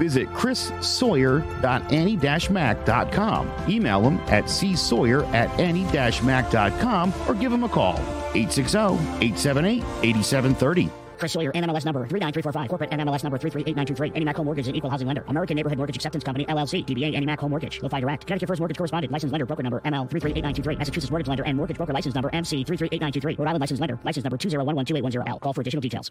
Visit chrissawyer.any-mac.com. Email him at csawyer at any-mac.com or give him a call. 860-878-8730. Chris Sawyer, NMLS number 39345, corporate NMLS number 338923, Annie Mac Home Mortgage Equal Housing Lender, American Neighborhood Mortgage Acceptance Company, LLC, DBA Annie Mac Home Mortgage, LoFi Direct, Connecticut First Mortgage Correspondent, License Lender, Broker Number ML 338923, Massachusetts Mortgage Lender and Mortgage Broker License Number MC 338923, Rhode Island License Lender, License Number 201128110L. Call for additional details.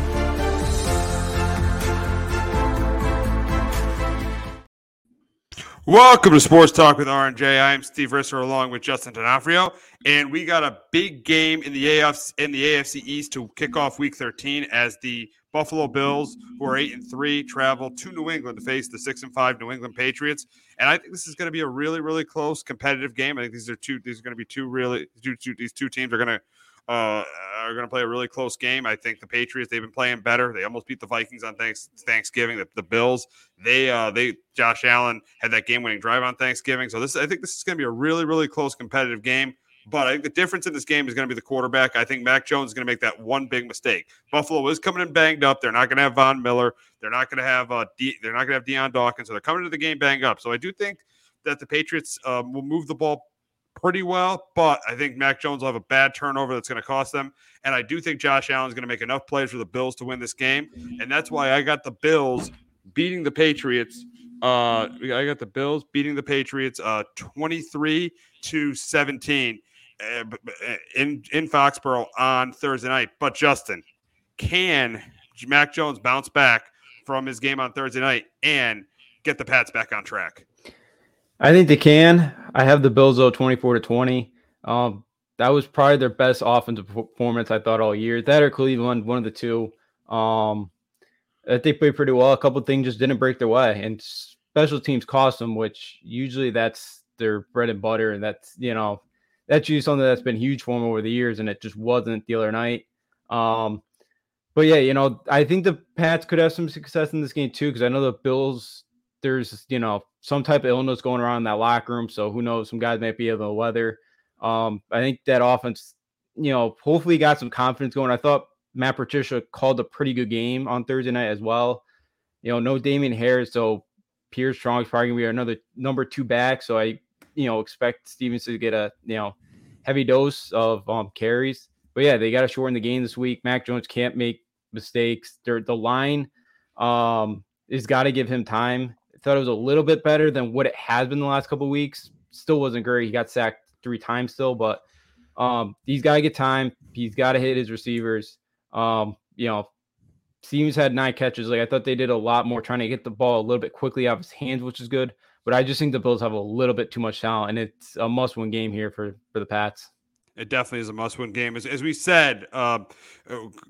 Welcome to Sports Talk with RJ. I am Steve Risser along with Justin D'Onofrio, and we got a big game in the AFC in the AFC East to kick off Week 13 as the Buffalo Bills, who are eight and three, travel to New England to face the six and five New England Patriots. And I think this is going to be a really, really close, competitive game. I think these are two. These are going to be two really. Two, two, these two teams are going to uh, are going to play a really close game. I think the Patriots they've been playing better. They almost beat the Vikings on thanks, Thanksgiving. The, the Bills they uh, they Josh Allen had that game winning drive on Thanksgiving. So this I think this is going to be a really really close competitive game. But I think the difference in this game is going to be the quarterback. I think Mac Jones is going to make that one big mistake. Buffalo is coming in banged up. They're not going to have Von Miller. They're not going to have uh, D, they're not going to have Dion Dawkins. So they're coming to the game banged up. So I do think that the Patriots um, will move the ball pretty well, but I think Mac Jones will have a bad turnover that's going to cost them. And I do think Josh Allen is going to make enough plays for the Bills to win this game. And that's why I got the Bills beating the Patriots. Uh, I got the Bills beating the Patriots uh, 23 to 17 uh, in, in Foxborough on Thursday night. But Justin, can Mac Jones bounce back from his game on Thursday night and get the Pats back on track? I think they can. I have the Bills though 24 to 20. Um, that was probably their best offensive performance I thought all year. That or Cleveland, one of the two. Um, they played pretty well. A couple things just didn't break their way, and special teams cost them, which usually that's their bread and butter, and that's you know that's usually something that's been huge for them over the years, and it just wasn't the other night. Um, but yeah, you know, I think the Pats could have some success in this game too, because I know the Bills. There's you know some type of illness going around in that locker room. So who knows? Some guys might be able to weather. Um, I think that offense, you know, hopefully got some confidence going. I thought Matt Patricia called a pretty good game on Thursday night as well. You know, no Damien Harris, so Pierre Strong's probably gonna be another number two back. So I, you know, expect Stevens to get a you know heavy dose of um, carries. But yeah, they got to shorten the game this week. Mac Jones can't make mistakes. They're, the line um, is got to give him time thought it was a little bit better than what it has been the last couple weeks. Still wasn't great. He got sacked three times still, but um, he's got to get time. He's got to hit his receivers. Um, you know, Stevens had nine catches. Like I thought they did a lot more trying to get the ball a little bit quickly out of his hands, which is good. But I just think the Bills have a little bit too much talent, and it's a must-win game here for for the Pats. It definitely is a must-win game. As, as we said uh,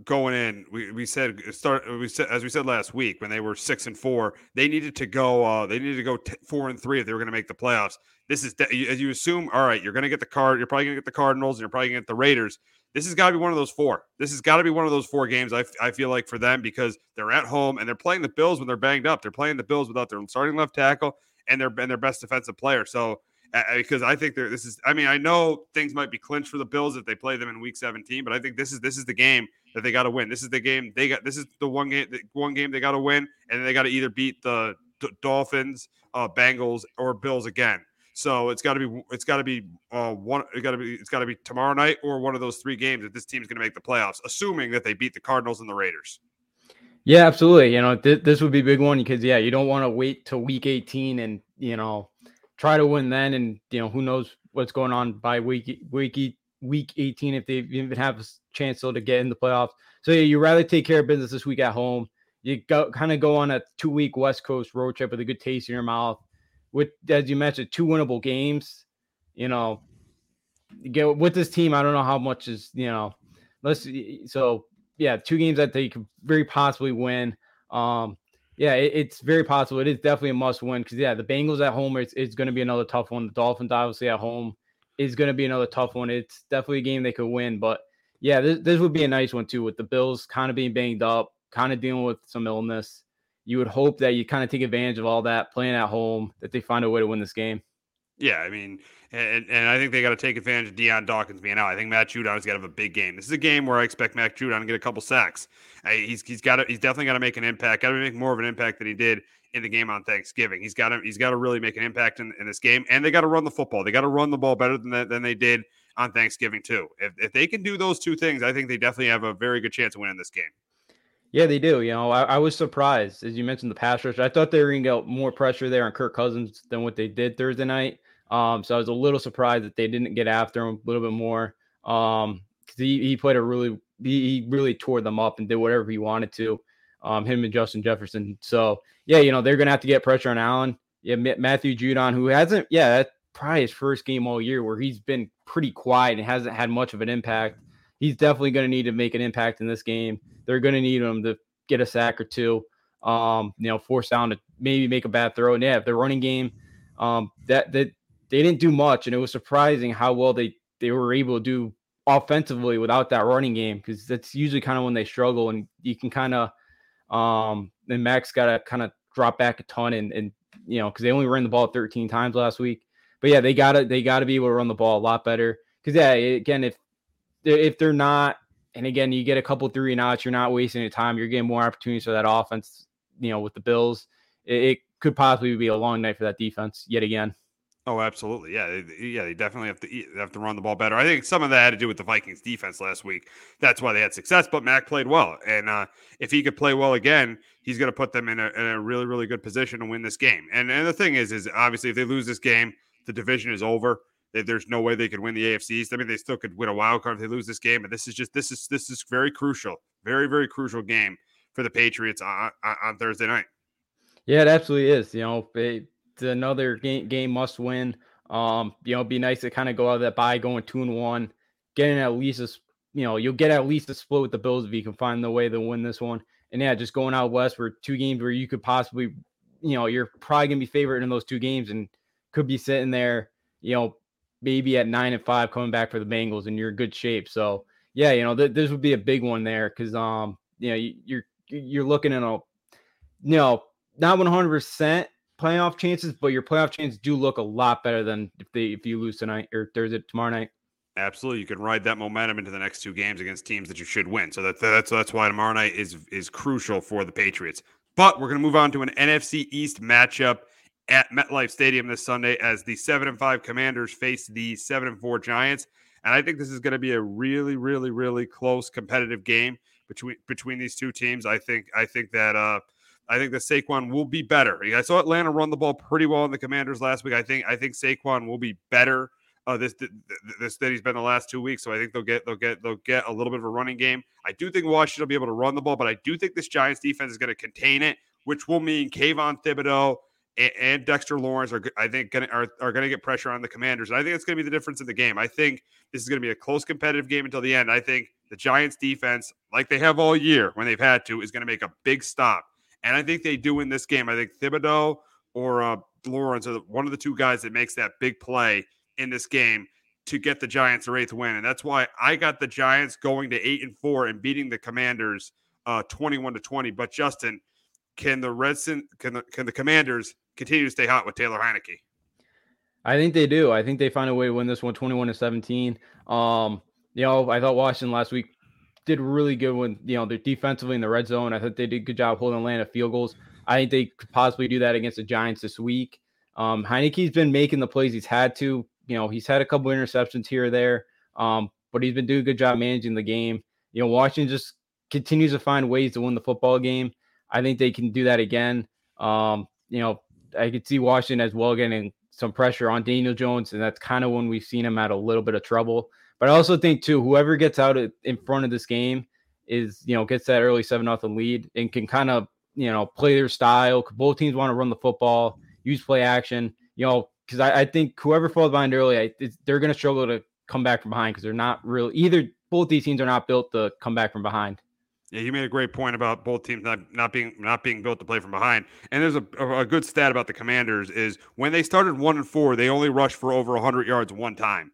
going in, we, we said start. We said as we said last week when they were six and four, they needed to go. Uh, they needed to go t- four and three if they were going to make the playoffs. This is de- as you assume. All right, you're going to get the card. You're probably going to get the Cardinals, and you're probably going to get the Raiders. This has got to be one of those four. This has got to be one of those four games. I, I feel like for them because they're at home and they're playing the Bills when they're banged up. They're playing the Bills without their starting left tackle and their and their best defensive player. So because I think this is. I mean, I know things might be clinched for the Bills if they play them in Week 17, but I think this is this is the game that they got to win. This is the game they got. This is the one game. The one game they got to win, and they got to either beat the D- Dolphins, uh, Bengals, or Bills again. So it's got to be it's got to be uh, one. It got to be it's got to be tomorrow night or one of those three games that this team's going to make the playoffs, assuming that they beat the Cardinals and the Raiders. Yeah, absolutely. You know, th- this would be a big one because yeah, you don't want to wait till week 18 and you know try to win then, and you know who knows what's going on by week week week 18 if they even have a chance still to get in the playoffs. So yeah, you rather take care of business this week at home. You go kind of go on a two week West Coast road trip with a good taste in your mouth. With as you mentioned, two winnable games. You know, get with this team. I don't know how much is you know. Let's so yeah, two games that they could very possibly win. Um, yeah, it, it's very possible. It is definitely a must win because yeah, the Bengals at home it's, it's going to be another tough one. The Dolphins obviously at home is going to be another tough one. It's definitely a game they could win, but yeah, this, this would be a nice one too with the Bills kind of being banged up, kind of dealing with some illness. You would hope that you kind of take advantage of all that playing at home, that they find a way to win this game. Yeah, I mean, and, and I think they got to take advantage of Dion Dawkins being out. I think Matt Judon's got to have a big game. This is a game where I expect Matt Judon to get a couple sacks. he's he's got to, he's definitely got to make an impact. Got to make more of an impact than he did in the game on Thanksgiving. He's got to he's got to really make an impact in, in this game, and they got to run the football. They got to run the ball better than than they did on Thanksgiving too. If if they can do those two things, I think they definitely have a very good chance of winning this game. Yeah, they do. You know, I, I was surprised as you mentioned the pass rush. I thought they were going to get more pressure there on Kirk Cousins than what they did Thursday night. Um, so I was a little surprised that they didn't get after him a little bit more. Um, because he, he played a really he, he really tore them up and did whatever he wanted to. Um, him and Justin Jefferson. So yeah, you know they're gonna have to get pressure on Allen. Yeah, Matthew Judon, who hasn't, yeah, that's probably his first game all year where he's been pretty quiet and hasn't had much of an impact. He's definitely going to need to make an impact in this game. They're going to need him to get a sack or two. Um, you know, force down to maybe make a bad throw. And yeah, if the running game, um, that that they didn't do much, and it was surprising how well they they were able to do offensively without that running game because that's usually kind of when they struggle, and you can kind of um and Max got to kind of drop back a ton and and you know because they only ran the ball 13 times last week, but yeah, they gotta they gotta be able to run the ball a lot better because yeah, again if if they're not and again you get a couple three and outs, you're not wasting your time, you're getting more opportunities for that offense. You know, with the Bills, it, it could possibly be a long night for that defense yet again. Oh, absolutely. Yeah, they, yeah, they definitely have to have to run the ball better. I think some of that had to do with the Vikings defense last week. That's why they had success. But Mac played well, and uh, if he could play well again, he's going to put them in a, in a, really, really good position to win this game. And and the thing is, is obviously if they lose this game, the division is over. There's no way they could win the AFC East. I mean, they still could win a wild card if they lose this game, but this is just this is this is very crucial, very very crucial game for the Patriots on, on Thursday night. Yeah, it absolutely is. You know, they, another game, game must win. Um, you know, be nice to kind of go out of that by going two and one, getting at least a, you know, you'll get at least a split with the Bills if you can find the way to win this one. And yeah, just going out west for two games where you could possibly, you know, you're probably gonna be favored in those two games and could be sitting there, you know, maybe at nine and five coming back for the Bengals and you're in good shape. So yeah, you know, th- this would be a big one there because um, you know, you're you're looking at a, you know, not 100 percent playoff chances, but your playoff chances do look a lot better than if they if you lose tonight or Thursday tomorrow night. Absolutely, you can ride that momentum into the next two games against teams that you should win. So that, that's that's why tomorrow night is is crucial for the Patriots. But we're going to move on to an NFC East matchup at MetLife Stadium this Sunday as the seven and five Commanders face the seven and four Giants. And I think this is going to be a really, really, really close competitive game between between these two teams. I think I think that uh, I think that Saquon will be better. I saw Atlanta run the ball pretty well in the Commanders last week. I think I think Saquon will be better uh, this this that he's been the last two weeks. So I think they'll get they'll get they'll get a little bit of a running game. I do think Washington will be able to run the ball, but I do think this Giants defense is going to contain it, which will mean Kayvon Thibodeaux and, and Dexter Lawrence are, I think, gonna, are, are going to get pressure on the Commanders. And I think it's going to be the difference in the game. I think this is going to be a close competitive game until the end. I think the Giants defense, like they have all year when they've had to, is going to make a big stop. And I think they do in this game. I think Thibodeaux or uh, Lawrence are one of the two guys that makes that big play in this game to get the Giants a eighth win. And that's why I got the Giants going to eight and four and beating the Commanders uh, 21 to 20. But Justin, can the Redson can the, can the Commanders continue to stay hot with Taylor Heinicke? I think they do. I think they find a way to win this one 21 to 17. Um, you know, I thought Washington last week did really good when, you know, they're defensively in the red zone. I thought they did a good job holding Atlanta field goals. I think they could possibly do that against the Giants this week. Um, Heinicke's been making the plays he's had to. You know, he's had a couple interceptions here or there, um, but he's been doing a good job managing the game. You know, Washington just continues to find ways to win the football game. I think they can do that again. Um, you know, I could see Washington as well getting some pressure on Daniel Jones, and that's kind of when we've seen him at a little bit of trouble. But I also think too, whoever gets out in front of this game is you know gets that early seven nothing lead and can kind of you know play their style. Both teams want to run the football, use play action. You know, because I, I, think whoever falls behind early, I, they're going to struggle to come back from behind because they're not real either. Both these teams are not built to come back from behind. Yeah, you made a great point about both teams not, not being not being built to play from behind. And there's a, a good stat about the Commanders is when they started one and four, they only rushed for over 100 yards one time.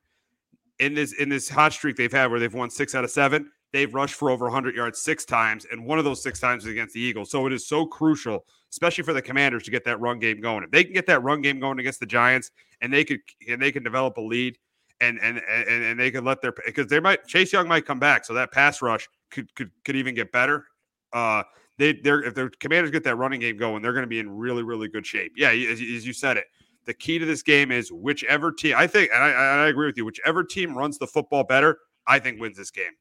In this in this hot streak they've had where they've won six out of seven, they've rushed for over 100 yards six times, and one of those six times is against the Eagles. So it is so crucial, especially for the Commanders, to get that run game going. If they can get that run game going against the Giants, and they could and they can develop a lead, and and and, and they could let their because they might Chase Young might come back, so that pass rush could could could even get better. Uh, they they're if their commanders get that running game going, they're going to be in really really good shape. Yeah, as, as, you said it, the key to this game is whichever team. I think, and I, I agree with you. Whichever team runs the football better, I think wins this game.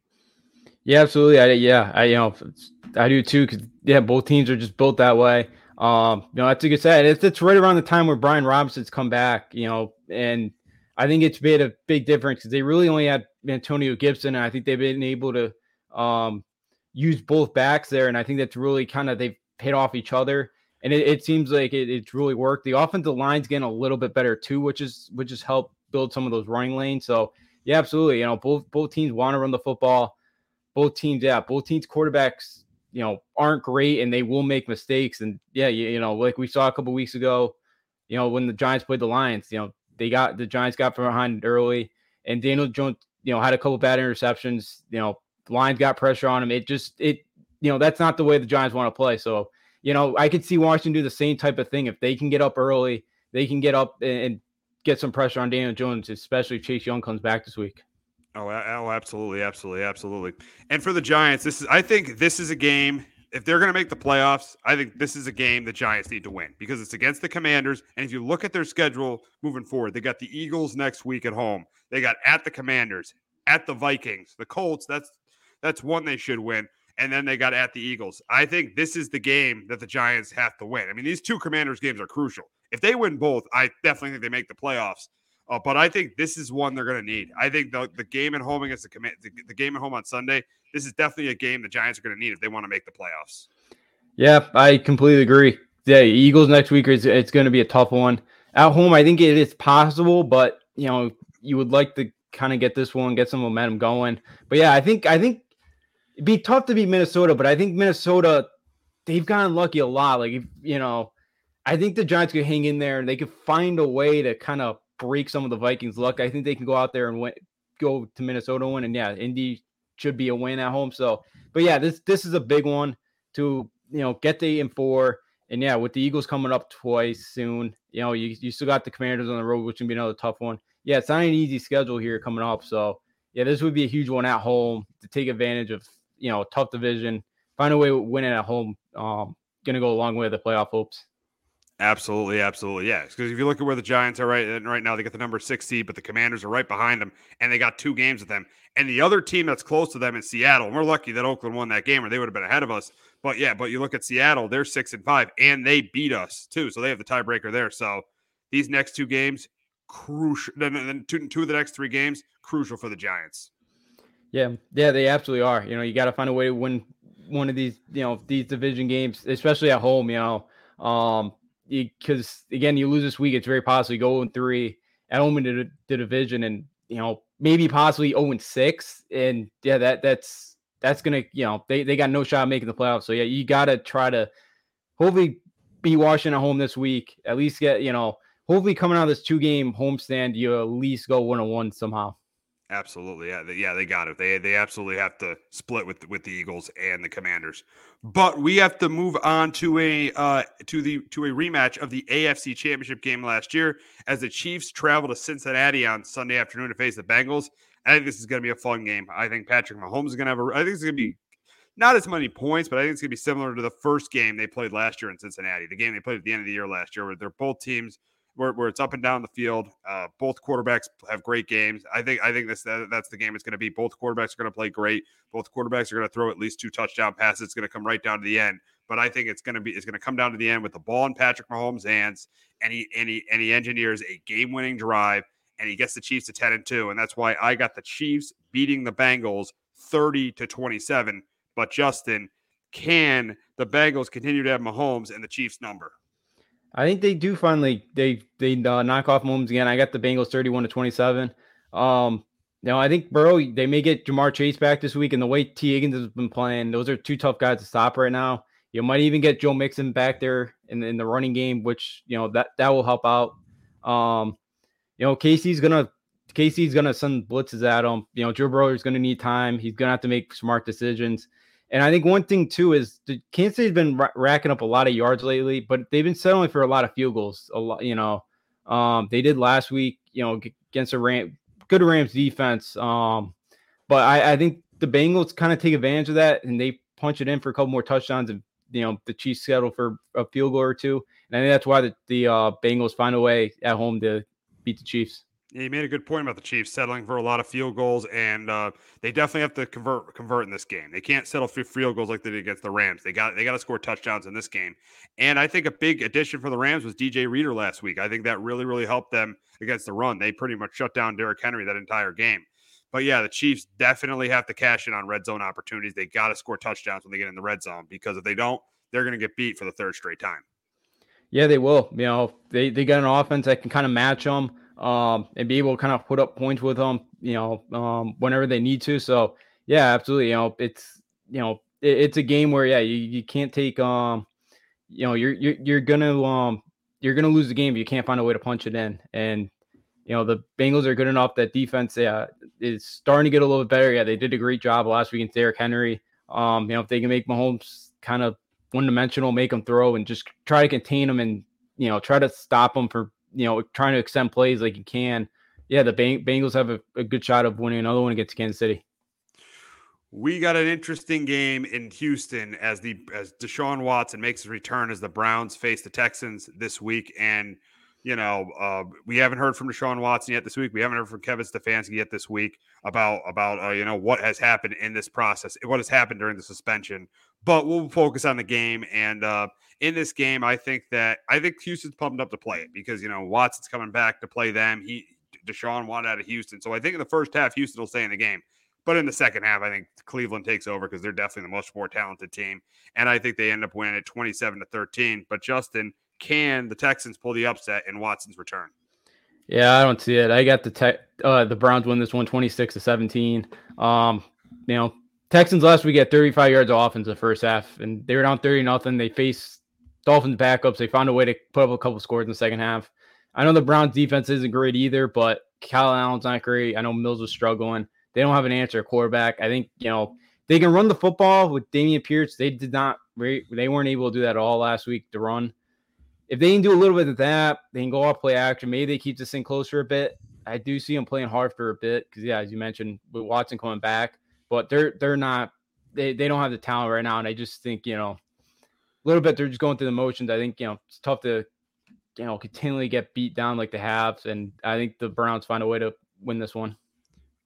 Yeah, absolutely. I, yeah, I you know I do too because yeah, both teams are just built that way. Um, you know, that's a good set. It's, it's right around the time where Brian Robinson's come back. You know, and I think it's made a big difference because they really only had Antonio Gibson, and I think they've been able to um, use both backs there, and I think that's really kind of they've hit off each other, and it, it seems like it, it's really worked. The offensive line's getting a little bit better too, which is which has helped build some of those running lanes. So yeah, absolutely. You know, both both teams want to run the football. Both teams, yeah, both teams quarterbacks, you know, aren't great and they will make mistakes. And yeah, you, you know, like we saw a couple weeks ago, you know, when the Giants played the Lions, you know, they got the Giants got from behind early, and Daniel Jones, you know, had a couple bad interceptions. You know, Lions got pressure on him. It just it you know that's not the way the Giants want to play. So you know I could see Washington do the same type of thing if they can get up early, they can get up and get some pressure on Daniel Jones, especially if Chase Young comes back this week. Oh, oh, absolutely, absolutely, absolutely. And for the Giants, this is I think this is a game. If they're going to make the playoffs, I think this is a game the Giants need to win because it's against the Commanders. And if you look at their schedule moving forward, they got the Eagles next week at home. They got at the Commanders, at the Vikings, the Colts. That's that's one they should win. And then they got at the Eagles. I think this is the game that the Giants have to win. I mean, these two Commanders games are crucial. If they win both, I definitely think they make the playoffs. Uh, but I think this is one they're going to need. I think the, the game at home against the, command, the, the game at home on Sunday, this is definitely a game the Giants are going to need if they want to make the playoffs. Yeah, I completely agree. Yeah, Eagles next week is it's going to be a tough one. At home, I think it is possible, but you know, you would like to kind of get this one, get some momentum going. But yeah, I think I think it'd be tough to beat Minnesota, but I think Minnesota they've gotten lucky a lot. Like you know, I think the Giants could hang in there and they could find a way to kind of break some of the Vikings' luck. I think they can go out there and win, go to Minnesota win, and yeah, Indy should be a win at home. So, but yeah, this this is a big one to you know get the in four. And yeah, with the Eagles coming up twice soon, you know, you, you still got the Commanders on the road, which would be another tough one. Yeah, it's not an easy schedule here coming up. So yeah, this would be a huge one at home to take advantage of you know, tough division. Find a way to win it at home. Um, to go a long way to the playoff hopes. Absolutely, absolutely, yes. Because if you look at where the Giants are right right now, they got the number six seed, but the Commanders are right behind them, and they got two games with them. And the other team that's close to them is Seattle. And we're lucky that Oakland won that game, or they would have been ahead of us. But yeah, but you look at Seattle, they're six and five, and they beat us too, so they have the tiebreaker there. So these next two games, crucial. Then, then two, two of the next three games, crucial for the Giants. Yeah, yeah, they absolutely are. You know, you got to find a way to win one of these, you know, these division games, especially at home. You know, um, because again, you lose this week, it's very possible go in three at home into the, the division, and you know maybe possibly 0 and 6. And yeah, that that's that's gonna, you know, they, they got no shot making the playoffs. So yeah, you gotta try to hopefully be Washington at home this week. At least get, you know, hopefully coming out of this two game homestand, you at least go one on one somehow. Absolutely, yeah, they, yeah, they got it. They they absolutely have to split with with the Eagles and the Commanders. But we have to move on to a uh, to the to a rematch of the AFC Championship game last year as the Chiefs travel to Cincinnati on Sunday afternoon to face the Bengals. I think this is going to be a fun game. I think Patrick Mahomes is going to have a. I think it's going to be not as many points, but I think it's going to be similar to the first game they played last year in Cincinnati, the game they played at the end of the year last year, where they're both teams where, where it's up and down the field. Uh, both quarterbacks have great games. I think I think this that, that's the game it's going to be. Both quarterbacks are going to play great. Both quarterbacks are going to throw at least two touchdown passes. It's going to come right down to the end. But I think it's going to be it's going to come down to the end with the ball in Patrick Mahomes' hands, and he and he and he engineers a game winning drive, and he gets the Chiefs to ten and two, and that's why I got the Chiefs beating the Bengals thirty to twenty seven. But Justin, can the Bengals continue to have Mahomes and the Chiefs number? I think they do finally they they uh, knock off Mahomes again. I got the Bengals 31 to 27. Um, know, I think Burrow they may get Ja'Marr Chase back this week, and the way Tee Higgins has been playing, those are two tough guys to stop right now. You might even get Joe Mixon back there in, in the running game, which you know that that will help out. Um, you know, Casey's gonna Casey's gonna send blitzes at him. You know, Joe Burrow is gonna need time. He's gonna have to make smart decisions. And I think one thing too is the Kansas City's been racking up a lot of yards lately, but they've been settling for a lot of field goals. A lot, you know, um, they did last week, you know, against a Ram, good Rams defense. Um, but I, I think the Bengals kind of take advantage of that and they punch it in for a couple more touchdowns and you know the Chiefs settle for a field goal or two. And I think that's why the, the uh, Bengals find a way at home to beat the Chiefs. You made a good point about the Chiefs settling for a lot of field goals, and uh, they definitely have to convert convert in this game. They can't settle for field goals like they did against the Rams. They got they got to score touchdowns in this game. And I think a big addition for the Rams was DJ Reader last week. I think that really really helped them against the run. They pretty much shut down Derrick Henry that entire game. But yeah, the Chiefs definitely have to cash in on red zone opportunities. They got to score touchdowns when they get in the red zone because if they don't, they're going to get beat for the third straight time. Yeah, they will. You know, they they got an offense that can kind of match them um, and be able to kind of put up points with them, you know, um, whenever they need to. So yeah, absolutely. You know, it's you know, it, it's a game where yeah, you, you can't take um, you know, you're you're you're gonna um you're gonna lose the game if you can't find a way to punch it in. And you know, the Bengals are good enough that defense yeah is starting to get a little bit better. Yeah, they did a great job last week against Derrick Henry. Um, you know, if they can make Mahomes kind of one dimensional, make them throw and just try to contain them and you know try to stop them for you know, trying to extend plays like you can. Yeah, the Bengals have a, a good shot of winning another one against Kansas City. We got an interesting game in Houston as the as Deshaun Watson makes his return as the Browns face the Texans this week, and you know uh, we haven't heard from Deshaun Watson yet this week. We haven't heard from Kevin Stefanski yet this week about about uh, you know what has happened in this process, what has happened during the suspension. But we'll focus on the game and uh, in this game, I think that I think Houston's pumped up to play it because you know Watson's coming back to play them. He Deshaun wanted out of Houston, so I think in the first half Houston will stay in the game. But in the second half, I think Cleveland takes over because they're definitely the much more talented team, and I think they end up winning at twenty-seven to thirteen. But Justin, can the Texans pull the upset in Watson's return? Yeah, I don't see it. I got the uh, the Browns win this one 26 to 17. Um, you know, Texans last week had 35 yards of offense in the first half, and they were down 30 nothing. They faced Dolphins backups. They found a way to put up a couple scores in the second half. I know the Browns defense isn't great either, but Kyle Allen's not great. I know Mills was struggling. They don't have an answer quarterback. I think, you know, they can run the football with Dameon Pierce. They did not, they weren't able to do that at all last week to run. If they can do a little bit of that, they can go off play action. Maybe they keep this thing closer a bit. I do see them playing hard for a bit because, yeah, as you mentioned, with Watson coming back, but they're they're not they, they don't have the talent right now. And I just think, you know, a little bit they're just going through the motions. I think you know it's tough to you know continually get beat down like they have, and I think the Browns find a way to win this one.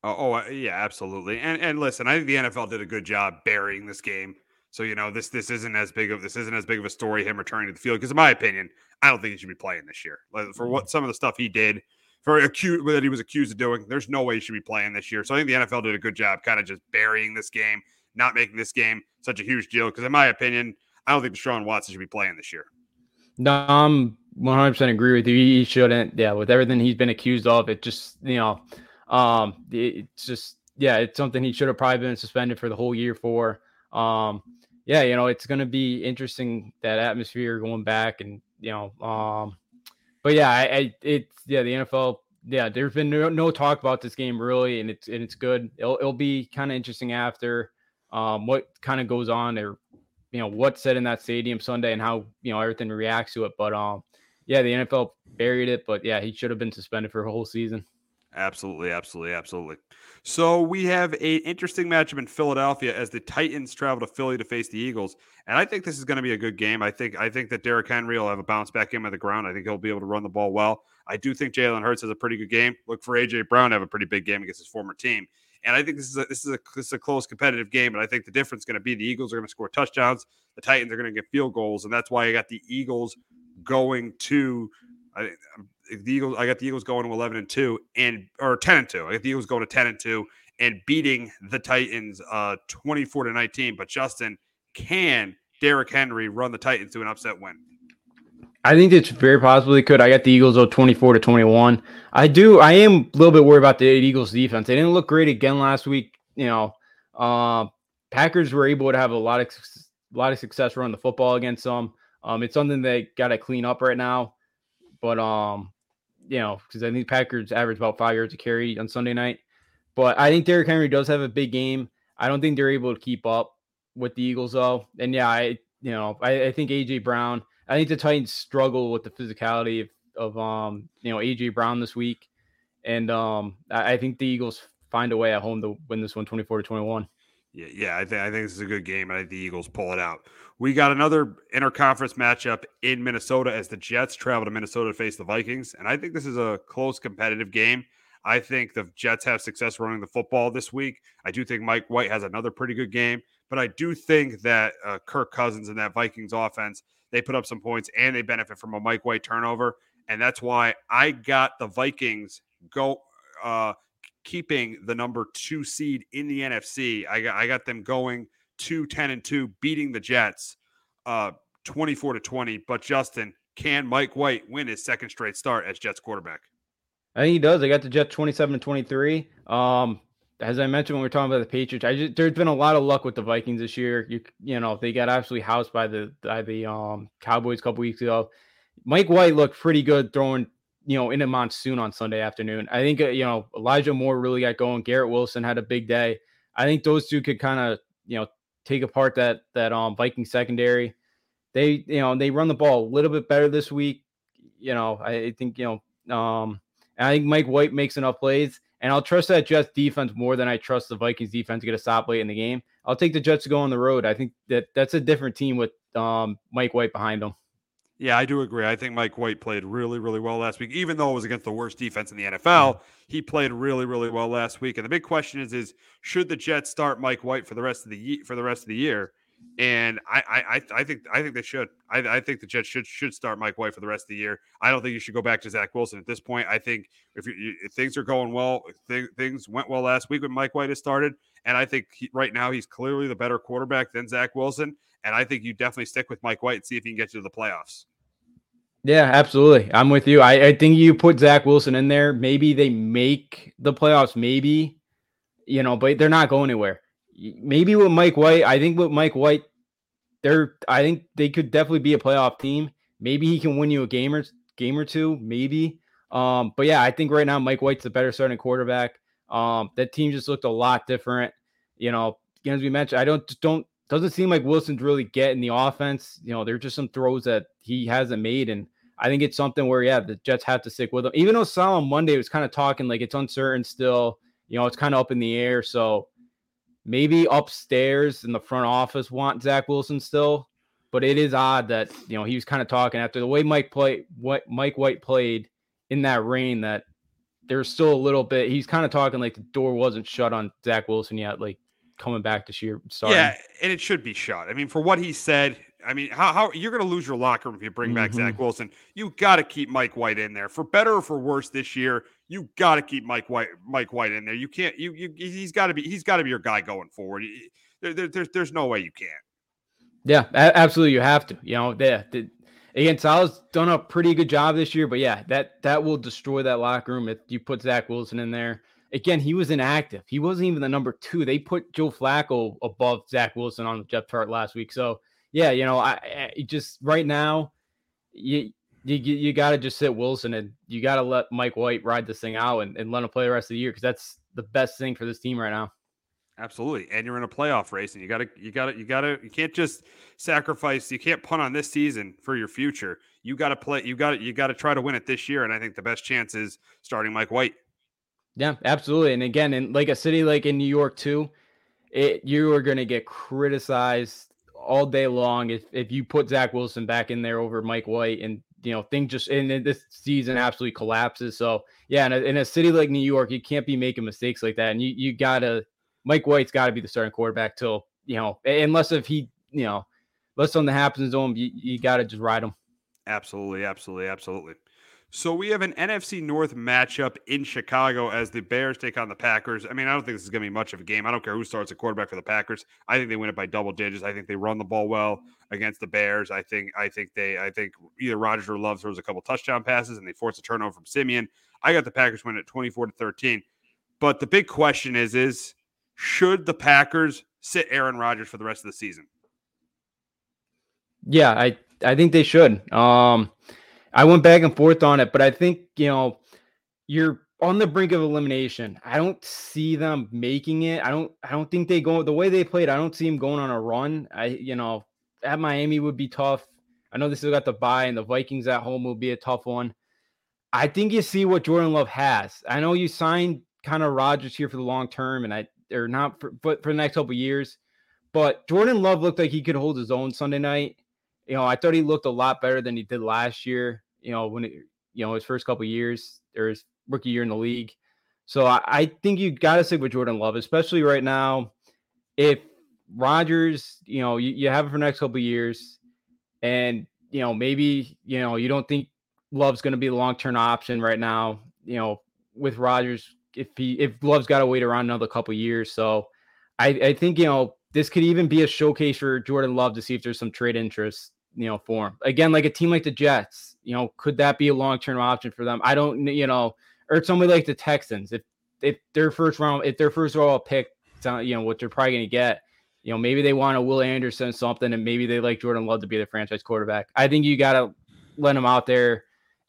Oh, oh yeah, absolutely. And and listen, I think the NFL did a good job burying this game. So you know this this isn't as big of this isn't as big of a story him returning to the field because in my opinion, I don't think he should be playing this year for what some of the stuff he did for accused that he was accused of doing. There's no way he should be playing this year. So I think the NFL did a good job, kind of just burying this game, not making this game such a huge deal. Because in my opinion, I don't think Deshaun Watson should be playing this year. No, I'm 100% agree with you. He shouldn't. Yeah, with everything he's been accused of, it just you know, um, it's just yeah, it's something he should have probably been suspended for the whole year for. Um, yeah, you know, it's going to be interesting that atmosphere going back and you know, um, but yeah, I, I it's yeah, the NFL. Yeah, there's been no, no talk about this game really, and it's and it's good. It'll it'll be kind of interesting after um, what kind of goes on or you know what's said in that stadium Sunday and how you know everything reacts to it. But um, yeah, the NFL buried it, but yeah, he should have been suspended for a whole season. Absolutely, absolutely, absolutely. So we have a interesting matchup in Philadelphia as the Titans travel to Philly to face the Eagles, and I think this is going to be a good game. I think I think that Derrick Henry will have a bounce back game on the ground. I think he'll be able to run the ball well. I do think Jalen Hurts has a pretty good game. Look for AJ Brown to have a pretty big game against his former team. And I think this is a, this is a this is a close competitive game. And I think the difference is going to be the Eagles are going to score touchdowns, the Titans are going to get field goals, and that's why I got the Eagles going to. I, the Eagles, I got the Eagles going to eleven and two, and or ten and two. I got the Eagles going to ten and two and beating the Titans, uh, twenty four to nineteen. But Justin, can Derrick Henry run the Titans to an upset win? I think it's very possibly could. I got the Eagles 24 to 21. I do. I am a little bit worried about the Eagles defense. They didn't look great again last week. You know, uh, Packers were able to have a lot of a lot of success running the football against them. Um, it's something they got to clean up right now. But um, you know, because I think Packers average about five yards a carry on Sunday night. But I think Derrick Henry does have a big game. I don't think they're able to keep up with the Eagles though. And yeah, I you know I, I think AJ Brown I think the Titans struggle with the physicality of, of um, you know, AJ Brown this week. And um, I, I think the Eagles find a way at home to win this one 24 to 21. Yeah, yeah, I think I think this is a good game. I think the Eagles pull it out. We got another interconference matchup in Minnesota as the Jets travel to Minnesota to face the Vikings, and I think this is a close, competitive game. I think the Jets have success running the football this week. I do think Mike White has another pretty good game, but I do think that uh, Kirk Cousins and that Vikings offense they put up some points and they benefit from a Mike White turnover. And that's why I got the Vikings go uh, keeping the number two seed in the NFC. I got, I got them going to 10 and 2, beating the Jets uh, 24 to 20. But Justin, can Mike White win his second straight start as Jets quarterback? I think he does. I got the Jets 27 to 23. Um, as I mentioned when we are talking about the Patriots, I just, there's been a lot of luck with the Vikings this year. You you know they got absolutely housed by the by the um, Cowboys a couple weeks ago. Mike White looked pretty good throwing you know in a monsoon on Sunday afternoon. I think uh, you know Elijah Moore really got going. Garrett Wilson had a big day. I think those two could kind of you know take apart that that um Viking secondary. They you know they run the ball a little bit better this week. You know I think you know um I think Mike White makes enough plays. And I'll trust that Jets defense more than I trust the Vikings defense to get a stop late in the game. I'll take the Jets to go on the road. I think that that's a different team with um, Mike White behind them. Yeah, I do agree. I think Mike White played really, really well last week. Even though it was against the worst defense in the NFL, he played really, really well last week. And the big question is: is should the Jets start Mike White for the rest of the for the rest of the year? And I, I, I think, I think they should. I, I think the Jets should should start Mike White for the rest of the year. I don't think you should go back to Zach Wilson at this point. I think if, you, if things are going well, th- things went well last week when Mike White has started, and I think he, right now he's clearly the better quarterback than Zach Wilson. And I think you definitely stick with Mike White and see if he can get you to the playoffs. Yeah, absolutely. I'm with you. I, I think you put Zach Wilson in there. Maybe they make the playoffs. Maybe, you know, but they're not going anywhere maybe with Mike White, I think with Mike White, they're I think they could definitely be a playoff team. Maybe he can win you a game or game or two, maybe. Um, but yeah, I think right now Mike White's the better starting quarterback. Um, that team just looked a lot different. You know, as we mentioned, I don't don't doesn't seem like Wilson's really getting the offense. You know, there's just some throws that he hasn't made, and I think it's something where yeah, the Jets have to stick with him. Even though Saleh Monday was kind of talking like it's uncertain still. You know, it's kind of up in the air. So maybe upstairs in the front office want Zach Wilson still, but it is odd that you know he was kind of talking after the way Mike play what Mike White played in that rain that there's still a little bit. He's kind of talking like the door wasn't shut on Zach Wilson yet, like coming back this year. Starting. Yeah, and it should be shut. I mean, for what he said, I mean, how, how you're going to lose your locker room if you bring back mm-hmm. Zach Wilson? You got to keep Mike White in there for better or for worse this year. You got to keep Mike White Mike White in there. You can't. You, you he's got to be he's got to be your guy going forward. There, there, there's there's no way you can't. Yeah, absolutely. You have to. You know, yeah. again, Saleh's done a pretty good job this year, but yeah, that that will destroy that locker room if you put Zach Wilson in there. Again, he was inactive. He wasn't even the number two. They put Joe Flacco above Zach Wilson on the depth chart last week. So yeah, you know, I, I just right now, you you you got to just sit Wilson and you got to let Mike White ride this thing out and, and let him play the rest of the year because that's the best thing for this team right now. Absolutely. And you're in a playoff race and you gotta you gotta you gotta you can't just sacrifice you can't punt on this season for your future. You gotta play you gotta you gotta try to win it this year. And I think the best chance is starting Mike White. Yeah, absolutely. And again, in like a city like in New York too, it you are gonna get criticized all day long if, if you put Zach Wilson back in there over Mike White and you know things just and this season absolutely collapses. So yeah, in a, in a city like New York, you can't be making mistakes like that, and you you gotta Mike White's got to be the starting quarterback till you know, unless if he you know, unless something happens to him, you, you got to just ride him. Absolutely, absolutely, absolutely. So we have an NFC North matchup in Chicago as the Bears take on the Packers. I mean, I don't think this is going to be much of a game. I don't care who starts a quarterback for the Packers. I think they win it by double digits. I think they run the ball well against the Bears. I think I think they I think either Rodgers or Love throws a couple touchdown passes and they force a turnover from Siemian. I got the Packers win at 24 to 13. But the big question is is should the Packers sit Aaron Rodgers for the rest of the season? Yeah, I I think they should. Um I went back and forth on it, but I think, you know, you're on the brink of elimination. I don't see them making it. I don't I don't think they go the way they played. I don't see them going on a run. I you know, at Miami would be tough. I know they still got the bye and the Vikings at home will be a tough one. I think you see what Jordan Love has. I know you signed kind of Rodgers here for the long term and I or not for but for the next couple years. But Jordan Love looked like he could hold his own Sunday night you know, I thought he looked a lot better than he did last year. You know, when it, you know his first couple years or his rookie year in the league. So I, I think you got to stick with Jordan Love, especially right now. If Rodgers, you know, you, you have it for the next couple years, and you know maybe you know you don't think Love's going to be the long term option right now. You know, with Rodgers, if he if Love's got to wait around another couple years, so I I think you know this could even be a showcase for Jordan Love to see if there's some trade interest you know, for him. Again, like a team like the Jets, you know, could that be a long term option for them? I don't, you know, or somebody like the Texans, if if their first round, if their first round pick, you know, what they're probably going to get, you know, maybe they want a Will Anderson something, and maybe they like Jordan Love to be the franchise quarterback. I think you got to let him out there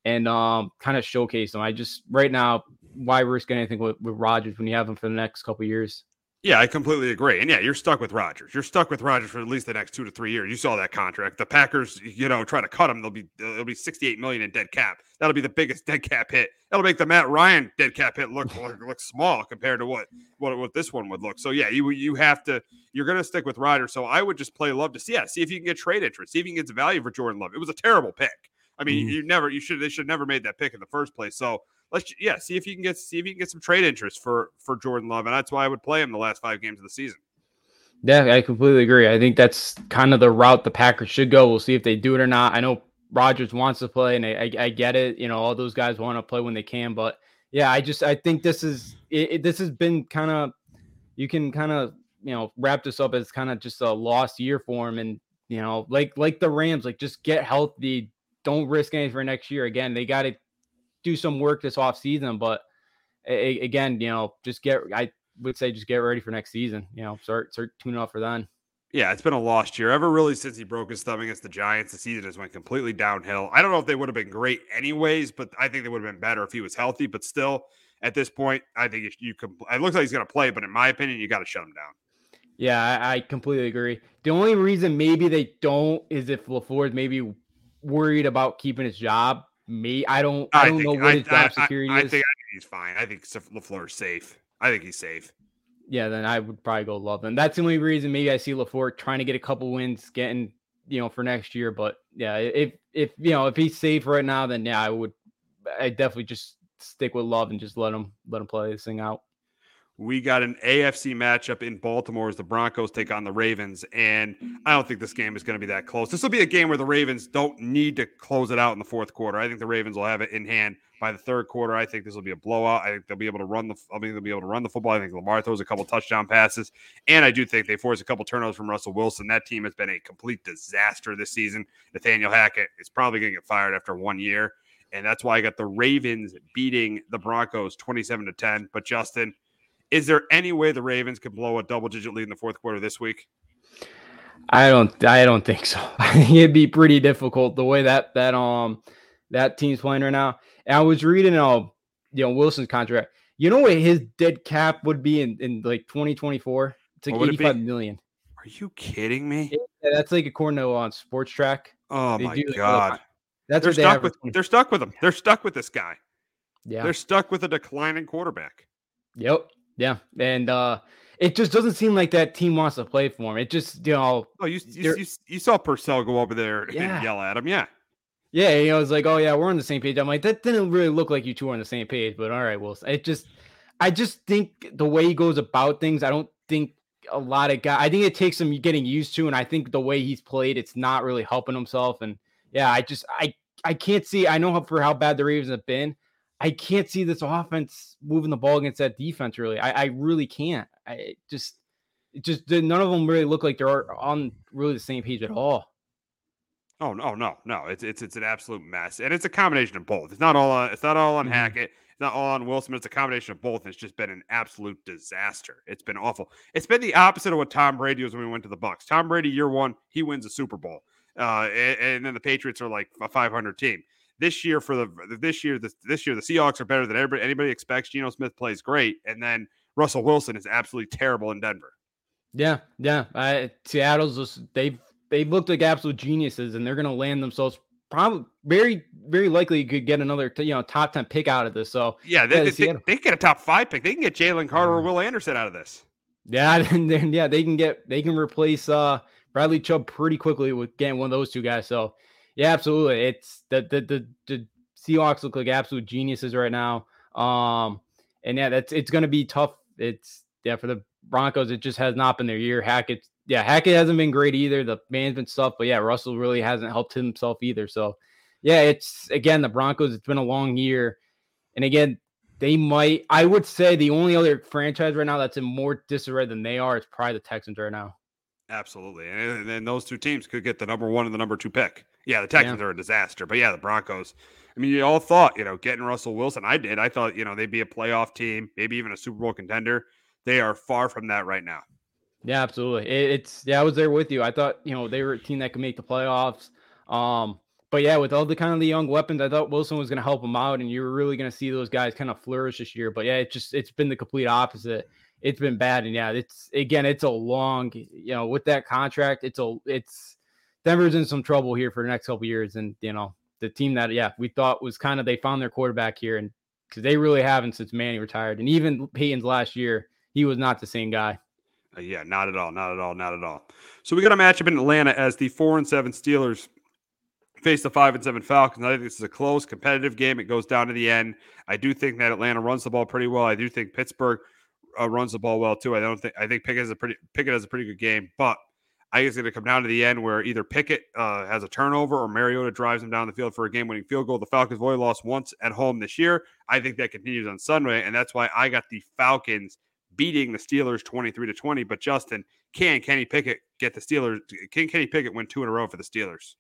and um, kind of showcase him. I just right now, why risk anything with, with Rodgers when you have him for the next couple years? Yeah, I completely agree. And yeah, you're stuck with Rodgers. You're stuck with Rodgers for at least the next two to three years. You saw that contract. The Packers, you know, try to cut him. They'll be it'll be 68 million in dead cap. That'll be the biggest dead cap hit. That'll make the Matt Ryan dead cap hit look look, look small compared to what what what this one would look. So yeah, you you have to you're gonna stick with Rodgers. So I would just play love to see yeah, see if you can get trade interest, see if you can get value for Jordan Love. It was a terrible pick. I mean, mm. you never you should they should never made that pick in the first place. So let's yeah, see if you can get see if you can get some trade interest for for Jordan Love, and that's why I would play him the last five games of the season. Yeah, I completely agree. I think that's kind of the route the Packers should go. We'll see if they do it or not. I know Rodgers wants to play, and I, I, I get it. You know, all those guys want to play when they can, but yeah, I just I think this is it, it, this has been kind of you can kind of you know wrap this up as kind of just a lost year for him, and you know like like the Rams, like just get healthy, don't risk anything for next year. Again, they got to do some work this off season, but a, again, you know, just get I would say just get ready for next season. You know, start start tuning up for then. Yeah, it's been a lost year. Ever really since he broke his thumb against the Giants, the season has went completely downhill. I don't know if they would have been great anyways, but I think they would have been better if he was healthy. But still, at this point, I think you, you can. It looks like he's going to play, but in my opinion, you got to shut him down. Yeah, I, I, completely agree. The only reason maybe they don't is if LaFleur is maybe worried about keeping his job me. I don't. I, I don't think, know what his job security I, is. I think, he's fine. I think LaFleur is safe. I think he's safe. Yeah, then I would probably go love him. That's the only reason maybe I see LaFleur trying to get a couple wins, getting you know for next year. But yeah, if if you know if he's safe right now, then yeah, I would. I definitely just stick with love and just let him let him play this thing out. We got an AFC matchup in Baltimore as the Broncos take on the Ravens. And I don't think this game is going to be that close. This will be a game where the Ravens don't need to close it out in the fourth quarter. I think the Ravens will have it in hand by the third quarter. I think this will be a blowout. I think they'll be able to run the I think they'll be able to run the football. I think Lamar throws a couple touchdown passes. And I do think they force a couple turnovers from Russell Wilson. That team has been a complete disaster this season. Nathaniel Hackett is probably going to get fired after one year. And that's why I got the Ravens beating the Broncos 27 to 10. But Justin, is there any way the Ravens could blow a double digit lead in the fourth quarter this week? I don't I don't think so. I think it'd be pretty difficult the way that that um that team's playing right now. And I was reading uh you know Wilson's contract. You know what his dead cap would be in, in like 2024? It's like eighty five million. Are you kidding me? Yeah, that's like according to on Spotrac. Oh they my god. Like, that's they're what they stuck with. They're stuck with him. They're stuck with this guy. Yeah, they're stuck with a declining quarterback. Yep. Yeah, and uh it just doesn't seem like that team wants to play for him. It just you know. Oh, you you, you, you saw Purcell go over there yeah. and yell at him. Yeah. Yeah, you know, it's like, oh yeah, we're on the same page. I'm like, that didn't really look like you two were on the same page, but all right, well, it just, I just think the way he goes about things, I don't think a lot of guys. I think it takes him getting used to, and I think the way he's played, it's not really helping himself. And yeah, I just, I, I can't see. I know how, for how bad the Ravens have been. I can't see this offense moving the ball against that defense. Really, I, I really can't. I just, it just none of them really look like they're on really the same page at all. Oh no, no, no! It's it's it's an absolute mess, and it's a combination of both. It's not all on. It's not all on mm-hmm. Hackett. It's not all on Wilson. It's a combination of both. And it's just been an absolute disaster. It's been awful. It's been the opposite of what Tom Brady was when we went to the Bucks. Tom Brady, year one, he wins a Super Bowl, uh, and, and then the Patriots are like a 500 team this year for the this year this, this year the Seahawks are better than everybody anybody expects. Geno Smith plays great, and then Russell Wilson is absolutely terrible in Denver. Yeah, yeah. I, Seattle's just they've they've looked like absolute geniuses, and they're going to land themselves probably very very likely could get another you know top ten pick out of this. So yeah, they, yeah, they, they, they get a top five pick. They can get Jalen Carter or Will Anderson out of this. Yeah, and then yeah, they can get they can replace uh Bradley Chubb pretty quickly with getting one of those two guys. So yeah, absolutely. It's the the the, the Seahawks look like absolute geniuses right now. Um, and yeah, that's it's going to be tough. It's yeah for the Broncos. It just has not been their year. Hackett, yeah, Hackett hasn't been great either. The management stuff, but yeah, Russell really hasn't helped himself either. So yeah, it's again the Broncos. It's been a long year, and again they might. I would say the only other franchise right now that's in more disarray than they are is probably the Texans right now. Absolutely, and then those two teams could get the number one and the number two pick. Yeah, the Texans yeah. are a disaster, but yeah, the Broncos. I mean, you all thought, you know, getting Russell Wilson. I did. I thought, you know, they'd be a playoff team, maybe even a Super Bowl contender. They are far from that right now. Yeah, absolutely. It, it's yeah, I was there with you. I thought, you know, they were a team that could make the playoffs. Um, but yeah, with all the kind of the young weapons, I thought Wilson was going to help them out, and you were really going to see those guys kind of flourish this year. But yeah, it just it's been the complete opposite. It's been bad, and yeah, it's again, it's a long, you know, with that contract, it's a it's Denver's in some trouble here for the next couple years, and you know the team that yeah we thought was kind of they found their quarterback here, and because they really haven't since Manny retired, and even Peyton's last year he was not the same guy. Uh, yeah, not at all, not at all, not at all. So we got a matchup in Atlanta as the four and seven Steelers face the five and seven Falcons. I think this is a close, competitive game. It goes down to the end. I do think that Atlanta runs the ball pretty well. I do think Pittsburgh uh, runs the ball well too. I don't think I think Pickett has a pretty Pickett has a pretty good game, but I think it's going to come down to the end where either Pickett uh, has a turnover or Mariota drives him down the field for a game winning field goal. The Falcons only lost once at home this year. I think that continues on Sunday, and that's why I got the Falcons beating the Steelers 23 to 20. But Justin, can Kenny Pickett get the Steelers? Can Kenny Pickett win two in a row for the Steelers?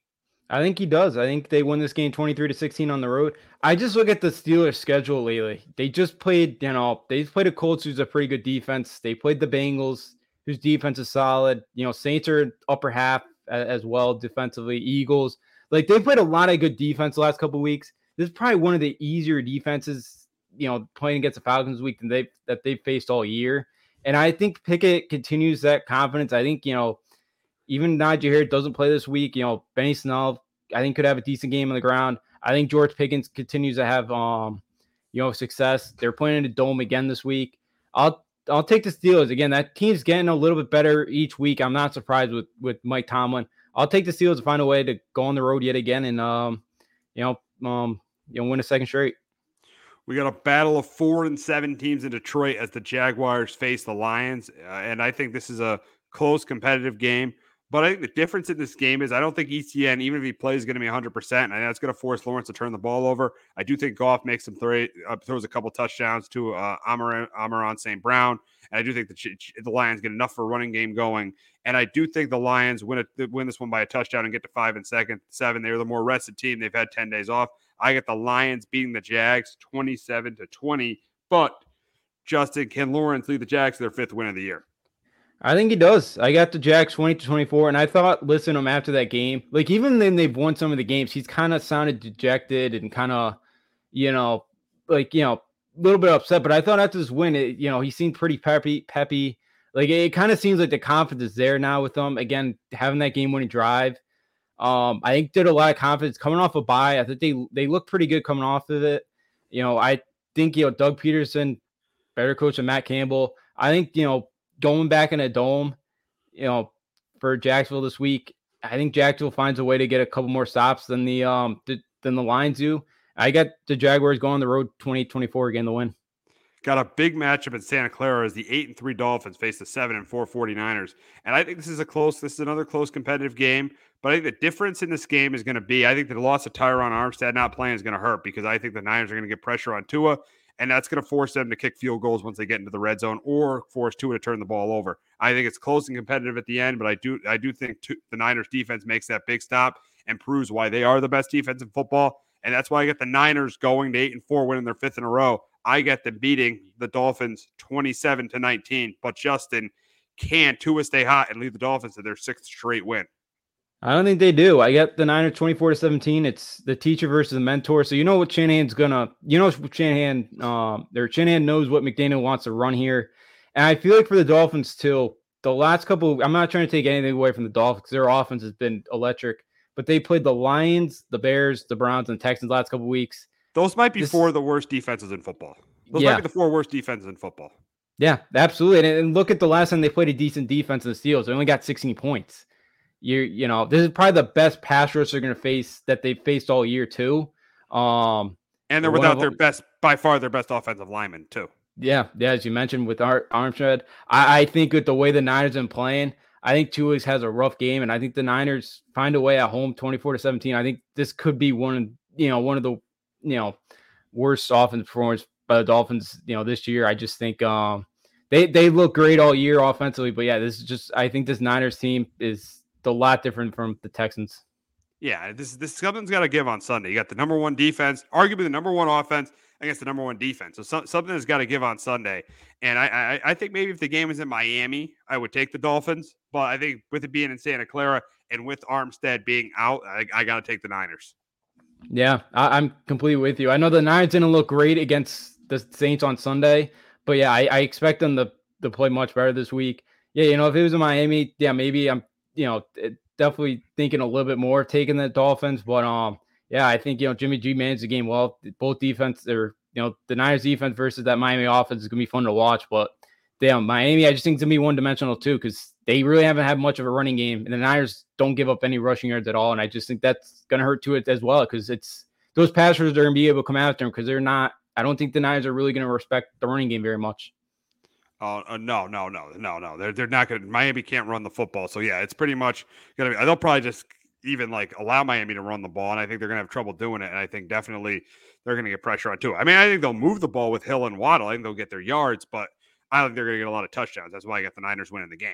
I think he does. I think they win this game 23 to 16 on the road. I just look at the Steelers schedule lately. They just played, you know, they played a Colts who's a pretty good defense. They played the Bengals whose defense is solid. You know, Saints are upper half as well defensively. Eagles, like they played a lot of good defense the last couple weeks. This is probably one of the easier defenses, you know, playing against the Falcons week than they that they've faced all year. And I think Pickett continues that confidence. I think, you know, even Najee Harris doesn't play this week. You know, Benny Snell, I think could have a decent game on the ground. I think George Pickens continues to have um, you know, success. They're playing in a dome again this week. I'll I'll take the Steelers again. That team's getting a little bit better each week. I'm not surprised with with Mike Tomlin. I'll take the Steelers to find a way to go on the road yet again and um, you know, um, you know, win a second straight. We got a battle of four and seven teams in Detroit as the Jaguars face the Lions. Uh, and I think this is a close competitive game. But I think the difference in this game is I don't think ETN, even if he plays, is going to be 100%. And that's going to force Lawrence to turn the ball over. I do think Goff makes some throw, uh, throws a couple touchdowns to uh, Amar- Amon-Ra St. Brown. And I do think the, the Lions get enough for a running game going. And I do think the Lions win, it, win this one by a touchdown and get to five and second, seven. They're the more rested team. They've had 10 days off. I get the Lions beating the Jags 27 to 20. But Justin, can Lawrence lead the Jags to their fifth win of the year? I think he does. I got the Jags 20 to 24, and I thought listen, him after that game, like even then they've won some of the games, he's kind of sounded dejected and kind of, you know, like, you know, a little bit upset. But I thought after this win, it, you know, he seemed pretty peppy, peppy. Like it, it kind of seems like the confidence is there now with them. Again, having that game winning drive. Um, I think did a lot of confidence coming off a bye. I think they they look pretty good coming off of it. You know, I think you know Doug Pederson, better coach than Matt Campbell. I think you know going back in a dome, you know, for Jacksonville this week. I think Jacksonville finds a way to get a couple more stops than the um than the Lions do. I got the Jaguars going on the road 2024 again to win. Got a big matchup in Santa Clara as the eight and three Dolphins face the seven and four 49ers. And I think this is a close, this is another close competitive game. But I think the difference in this game is going to be I think the loss of Terron Armstead not playing is going to hurt because I think the Niners are going to get pressure on Tua and that's going to force them to kick field goals once they get into the red zone or force Tua to turn the ball over. I think it's close and competitive at the end, but I do I do think the Niners defense makes that big stop and proves why they are the best defense in football, and that's why I get the Niners going to eight and four, winning their fifth in a row. I get them beating the Dolphins twenty-seven to nineteen, but Justin can Tua stay hot and lead the Dolphins to their sixth straight win. I don't think they do. I get the Niners 24 to 17. It's the teacher versus the mentor. So you know what Shanahan's gonna, you know, Shanahan, um, their Shanahan knows what McDaniel wants to run here. And I feel like for the Dolphins too, the last couple, I'm not trying to take anything away from the Dolphins. Their offense has been electric, but they played the Lions, the Bears, the Browns, and the Texans last couple weeks. Those might be this, four of the worst defenses in football. Those yeah. might be the four worst defenses in football. Yeah, absolutely. And, and look at the last time they played a decent defense in the Steelers. They only got 16 points you you know this is probably the best pass rush they're going to face that they've faced all year too. Um, and they're without their best by far their best offensive lineman too. Yeah, yeah, as you mentioned with Ar- Armstead, I, I think with the way the Niners have been playing, I think Tua has a rough game, and I think the Niners find a way at home, twenty four to seventeen. I think this could be one, you know, one of the you know worst offense performance by the Dolphins, you know, this year. I just think um they they look great all year offensively, but yeah, this is just I think this Niners team is a lot different from the Texans. Yeah, this this something's got to give on Sunday. You got the number one defense, arguably the number one offense against the number one defense. So, so something has got to give on Sunday. And I, I, I think maybe if the game was in Miami, I would take the Dolphins. But I think with it being in Santa Clara and with Armstead being out, I, I got to take the Niners. Yeah, I, am completely with you. I know the Niners didn't look great against the Saints on Sunday, but yeah, I, I expect them to to play much better this week. Yeah, you know, if it was in Miami, yeah, maybe I'm you know, definitely thinking a little bit more taking the Dolphins. But um, yeah, I think you know Jimmy G managed the game well. Both defense, or you know, the Niners defense versus that Miami offense is gonna be fun to watch. But damn, Miami, I just think it's gonna be one dimensional too because they really haven't had much of a running game, and the Niners don't give up any rushing yards at all. And I just think that's gonna hurt to it as well because it's those passers are gonna be able to come after them because they're not. I don't think the Niners are really gonna respect the running game very much. Oh uh, no, no, no, no, no. They're they're not going to. Miami can't run the football, so yeah, it's pretty much going to be. They'll probably just even like allow Miami to run the ball, and I think they're going to have trouble doing it. And I think definitely they're going to get pressure on Tua. I mean, I think they'll move the ball with Hill and Waddle. I think they'll get their yards, but I think they're going to get a lot of touchdowns. That's why I got the Niners winning the game.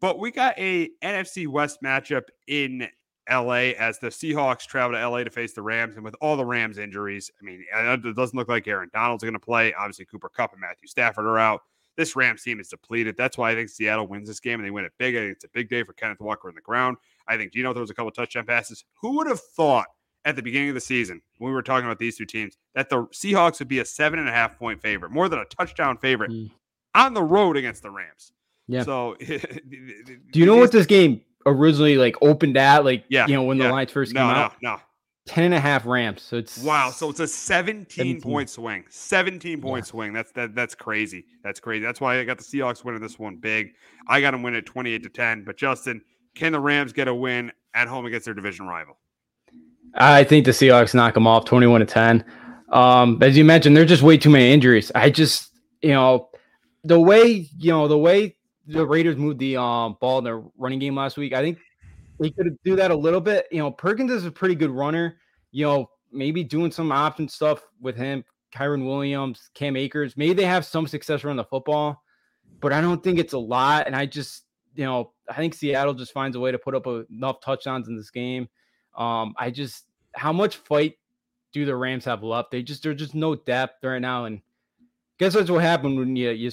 But we got a NFC West matchup in LA as the Seahawks travel to LA to face the Rams. And with all the Rams injuries, I mean, it doesn't look like Aaron Donald's going to play. Obviously, Cooper Kupp and Matthew Stafford are out. This Rams team is depleted. That's why I think Seattle wins this game and they win it big. I think it's a big day for Kenneth Walker in the ground. I think Geno throws a couple touchdown passes. Who would have thought at the beginning of the season when we were talking about these two teams that the Seahawks would be a seven and a half point favorite, more than a touchdown favorite mm. on the road against the Rams? Yeah. So, do you know what this game originally like opened at? Like, yeah, you know, when yeah. the lines first no, came no, out? No, no. 10 and a half Rams. So it's wow. So it's a 17, 17. point swing. 17 point yeah. swing. That's that that's crazy. That's crazy. That's why I got the Seahawks winning this one big. I got them win at 28 to 10. But Justin, can the Rams get a win at home against their division rival? I think the Seahawks knock them off 21 to 10. Um, as you mentioned, there's just way too many injuries. I just, you know, the way you know the way the Raiders moved the um, ball in their running game last week, I think they could do that a little bit. You know, Perkins is a pretty good runner. You know, maybe doing some option stuff with him, Kyren Williams, Cam Akers. Maybe they have some success running the football, but I don't think it's a lot. And I just, you know, I think Seattle just finds a way to put up enough touchdowns in this game. Um, I just, how much fight do the Rams have left? They just, there's just no depth right now. And guess that's what happened when you, you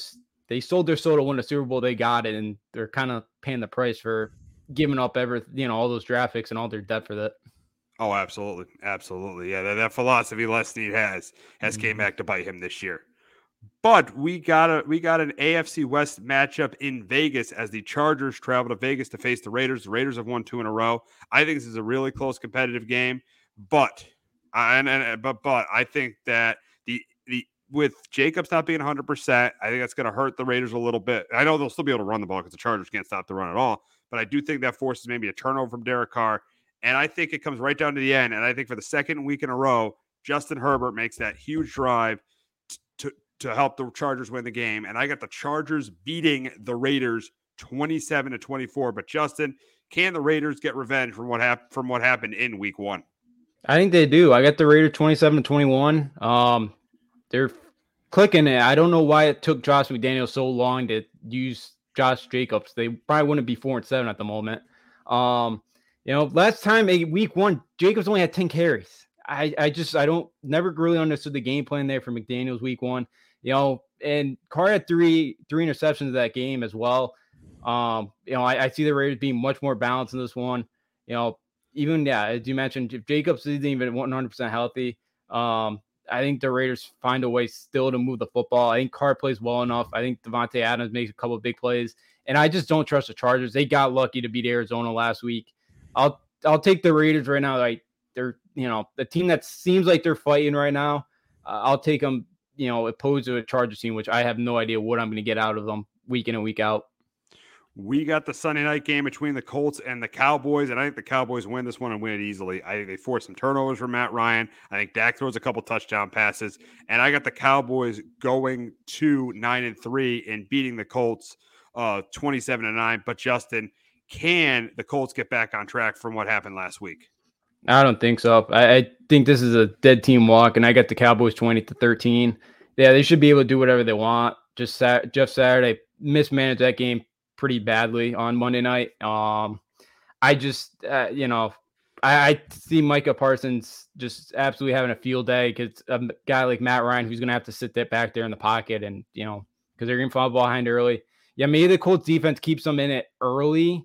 they sold their soul to win the Super Bowl. They got it, and they're kind of paying the price for giving up every, you know, all those draft picks and all their debt for that. Oh, absolutely, absolutely. Yeah, that, that philosophy Les Snead has has mm-hmm. came back to bite him this year. But we got a we got an AFC West matchup in Vegas as the Chargers travel to Vegas to face the Raiders. The Raiders have won two in a row. I think this is a really close competitive game, but and, and but but I think that the the with Jacobs not being 100, percent I think that's going to hurt the Raiders a little bit. I know they'll still be able to run the ball because the Chargers can't stop the run at all, but I do think that forces maybe a turnover from Derek Carr, and I think it comes right down to the end. And I think for the second week in a row, Justin Herbert makes that huge drive to to help the Chargers win the game, and I got the Chargers beating the Raiders 27 to 24. But Justin, can the Raiders get revenge from what happened from what happened in Week One? I think they do. I got the Raiders 27 to 21. Um, they're clicking it. I don't know why it took Josh McDaniel so long to use Josh Jacobs. They probably wouldn't be four and seven at the moment. Um, you know, last time a week one, Jacobs only had 10 carries. I, I just I don't never really understood the game plan there for McDaniel's week one. You know, and Carr had three three interceptions that game as well. Um, you know, I, I see the Raiders being much more balanced in this one. You know, even yeah, as you mentioned, if Jacobs isn't even 100 percent healthy, um, I think the Raiders find a way still to move the football. I think Carr plays well enough. I think Davante Adams makes a couple of big plays, and I just don't trust the Chargers. They got lucky to beat Arizona last week. I'll I'll take the Raiders right now. Like they're you know the team that seems like they're fighting right now. Uh, I'll take them. You know, opposed to a Chargers team, which I have no idea what I'm going to get out of them week in and week out. We got the Sunday night game between the Colts and the Cowboys, and I think the Cowboys win this one and win it easily. I think they force some turnovers from Matt Ryan. I think Dak throws a couple touchdown passes, and I got the Cowboys going to nine and three and beating the Colts uh 27 to nine. But Justin, can the Colts get back on track from what happened last week? I don't think so. I, I think this is a dead team walk, and I got the Cowboys 20 to 13. Yeah, they should be able to do whatever they want. Just Jeff Saturday mismanaged that game pretty badly on Monday night. Um, I just, uh, you know, I, I, see Micah Parsons just absolutely having a field day because a guy like Matt Ryan who's going to have to sit that back there in the pocket and, you know, because they're going to fall behind early. Yeah, maybe the Colts defense keeps them in it early,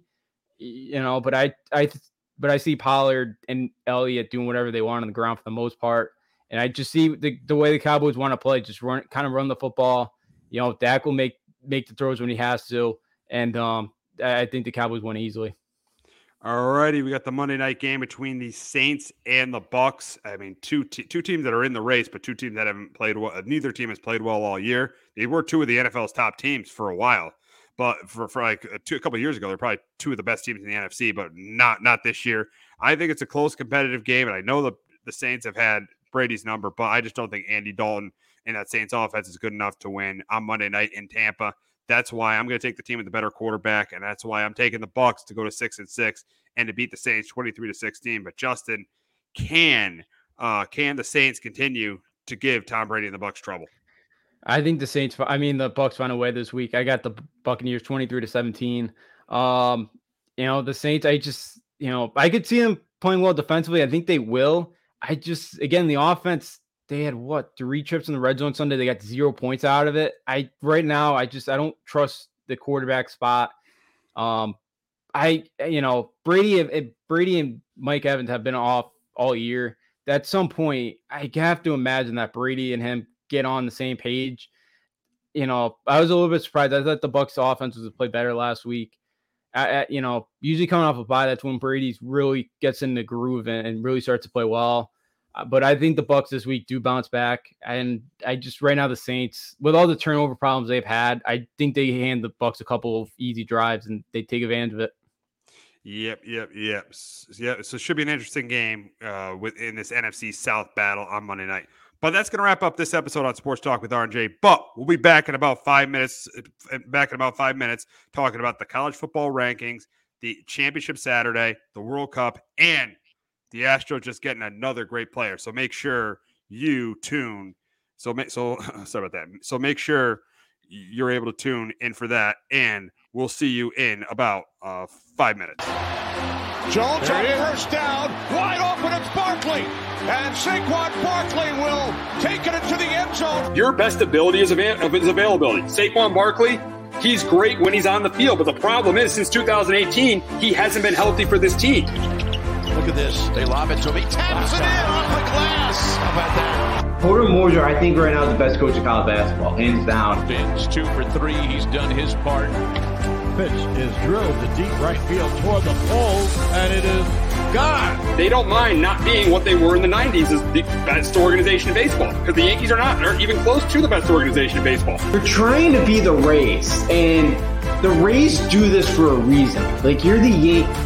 you know, but I, I, but I see Pollard and Elliott doing whatever they want on the ground for the most part. And I just see the, the way the Cowboys want to play, just run, kind of run the football. You know, Dak will make make the throws when he has to and um, I think the Cowboys win easily. All righty, we got the Monday night game between the Saints and the Bucks. I mean, two two teams that are in the race, but two teams that haven't played well. Neither team has played well all year. They were two of the NFL's top teams for a while, but for, for like a, two, a couple years ago, they're probably two of the best teams in the NFC, but not not this year. I think it's a close competitive game, and I know the the Saints have had Brady's number, but I just don't think Andy Dalton and that Saints offense is good enough to win on Monday night in Tampa. That's why I'm going to take the team with the better quarterback, and that's why I'm taking the Bucks to go to six and six and to beat the Saints 23 to 16. But Justin, can uh, can the Saints continue to give Tom Brady and the Bucks trouble? I think the Saints. I mean, the Bucks find a way this week. I got the Buccaneers 23 to 17. Um, you know, the Saints. I just, you know, I could see them playing well defensively. I think they will. I just, again, the offense they had what three trips in the red zone Sunday. They got zero points out of it. I right now I just I don't trust the quarterback spot. Um, I you know Brady if Brady and Mike Evans have been off all year. At some point, I have to imagine that Brady and him get on the same page. You know, I was a little bit surprised. I thought the Bucks offense was play better last week. I you know, usually coming off a bye, that's when Brady's really gets in the groove and, and really starts to play well. Uh, but I think the Bucks this week do bounce back, and I just right now the Saints, with all the turnover problems they've had, I think they hand the Bucks a couple of easy drives and they take advantage of it. Yep, yep, yep, yeah. So it should be an interesting game uh, within this NFC South battle on Monday night. But that's going to wrap up this episode on Sports Talk with RJ. But we'll be back in about five minutes. Back in about five minutes, talking about the college football rankings, the championship Saturday, the World Cup, and the Astros just getting another great player. So make sure you tune. So make so sorry about that. So make sure you're able to tune in for that, and we'll see you in about uh, five minutes. Jones on first down, wide open. It's Barkley, and Saquon Barkley will take it into the end zone. Your best ability is, av- is availability. Saquon Barkley, he's great when he's on the field, but the problem is since 2018, he hasn't been healthy for this team. Look at this. They lob it to him. He taps it in off the glass. How about that? Porter Moser, I think right now is the best coach in college basketball, hands down. Fins two for three. He's done his part. Pitch is drilled to deep right field toward the pole, and it is gone. They don't mind not being what they were in the 90s as the best organization in baseball because the Yankees are not. They're even close to the best organization in baseball. They're trying to be the Rays, and the Rays do this for a reason. Like you're the Yankees.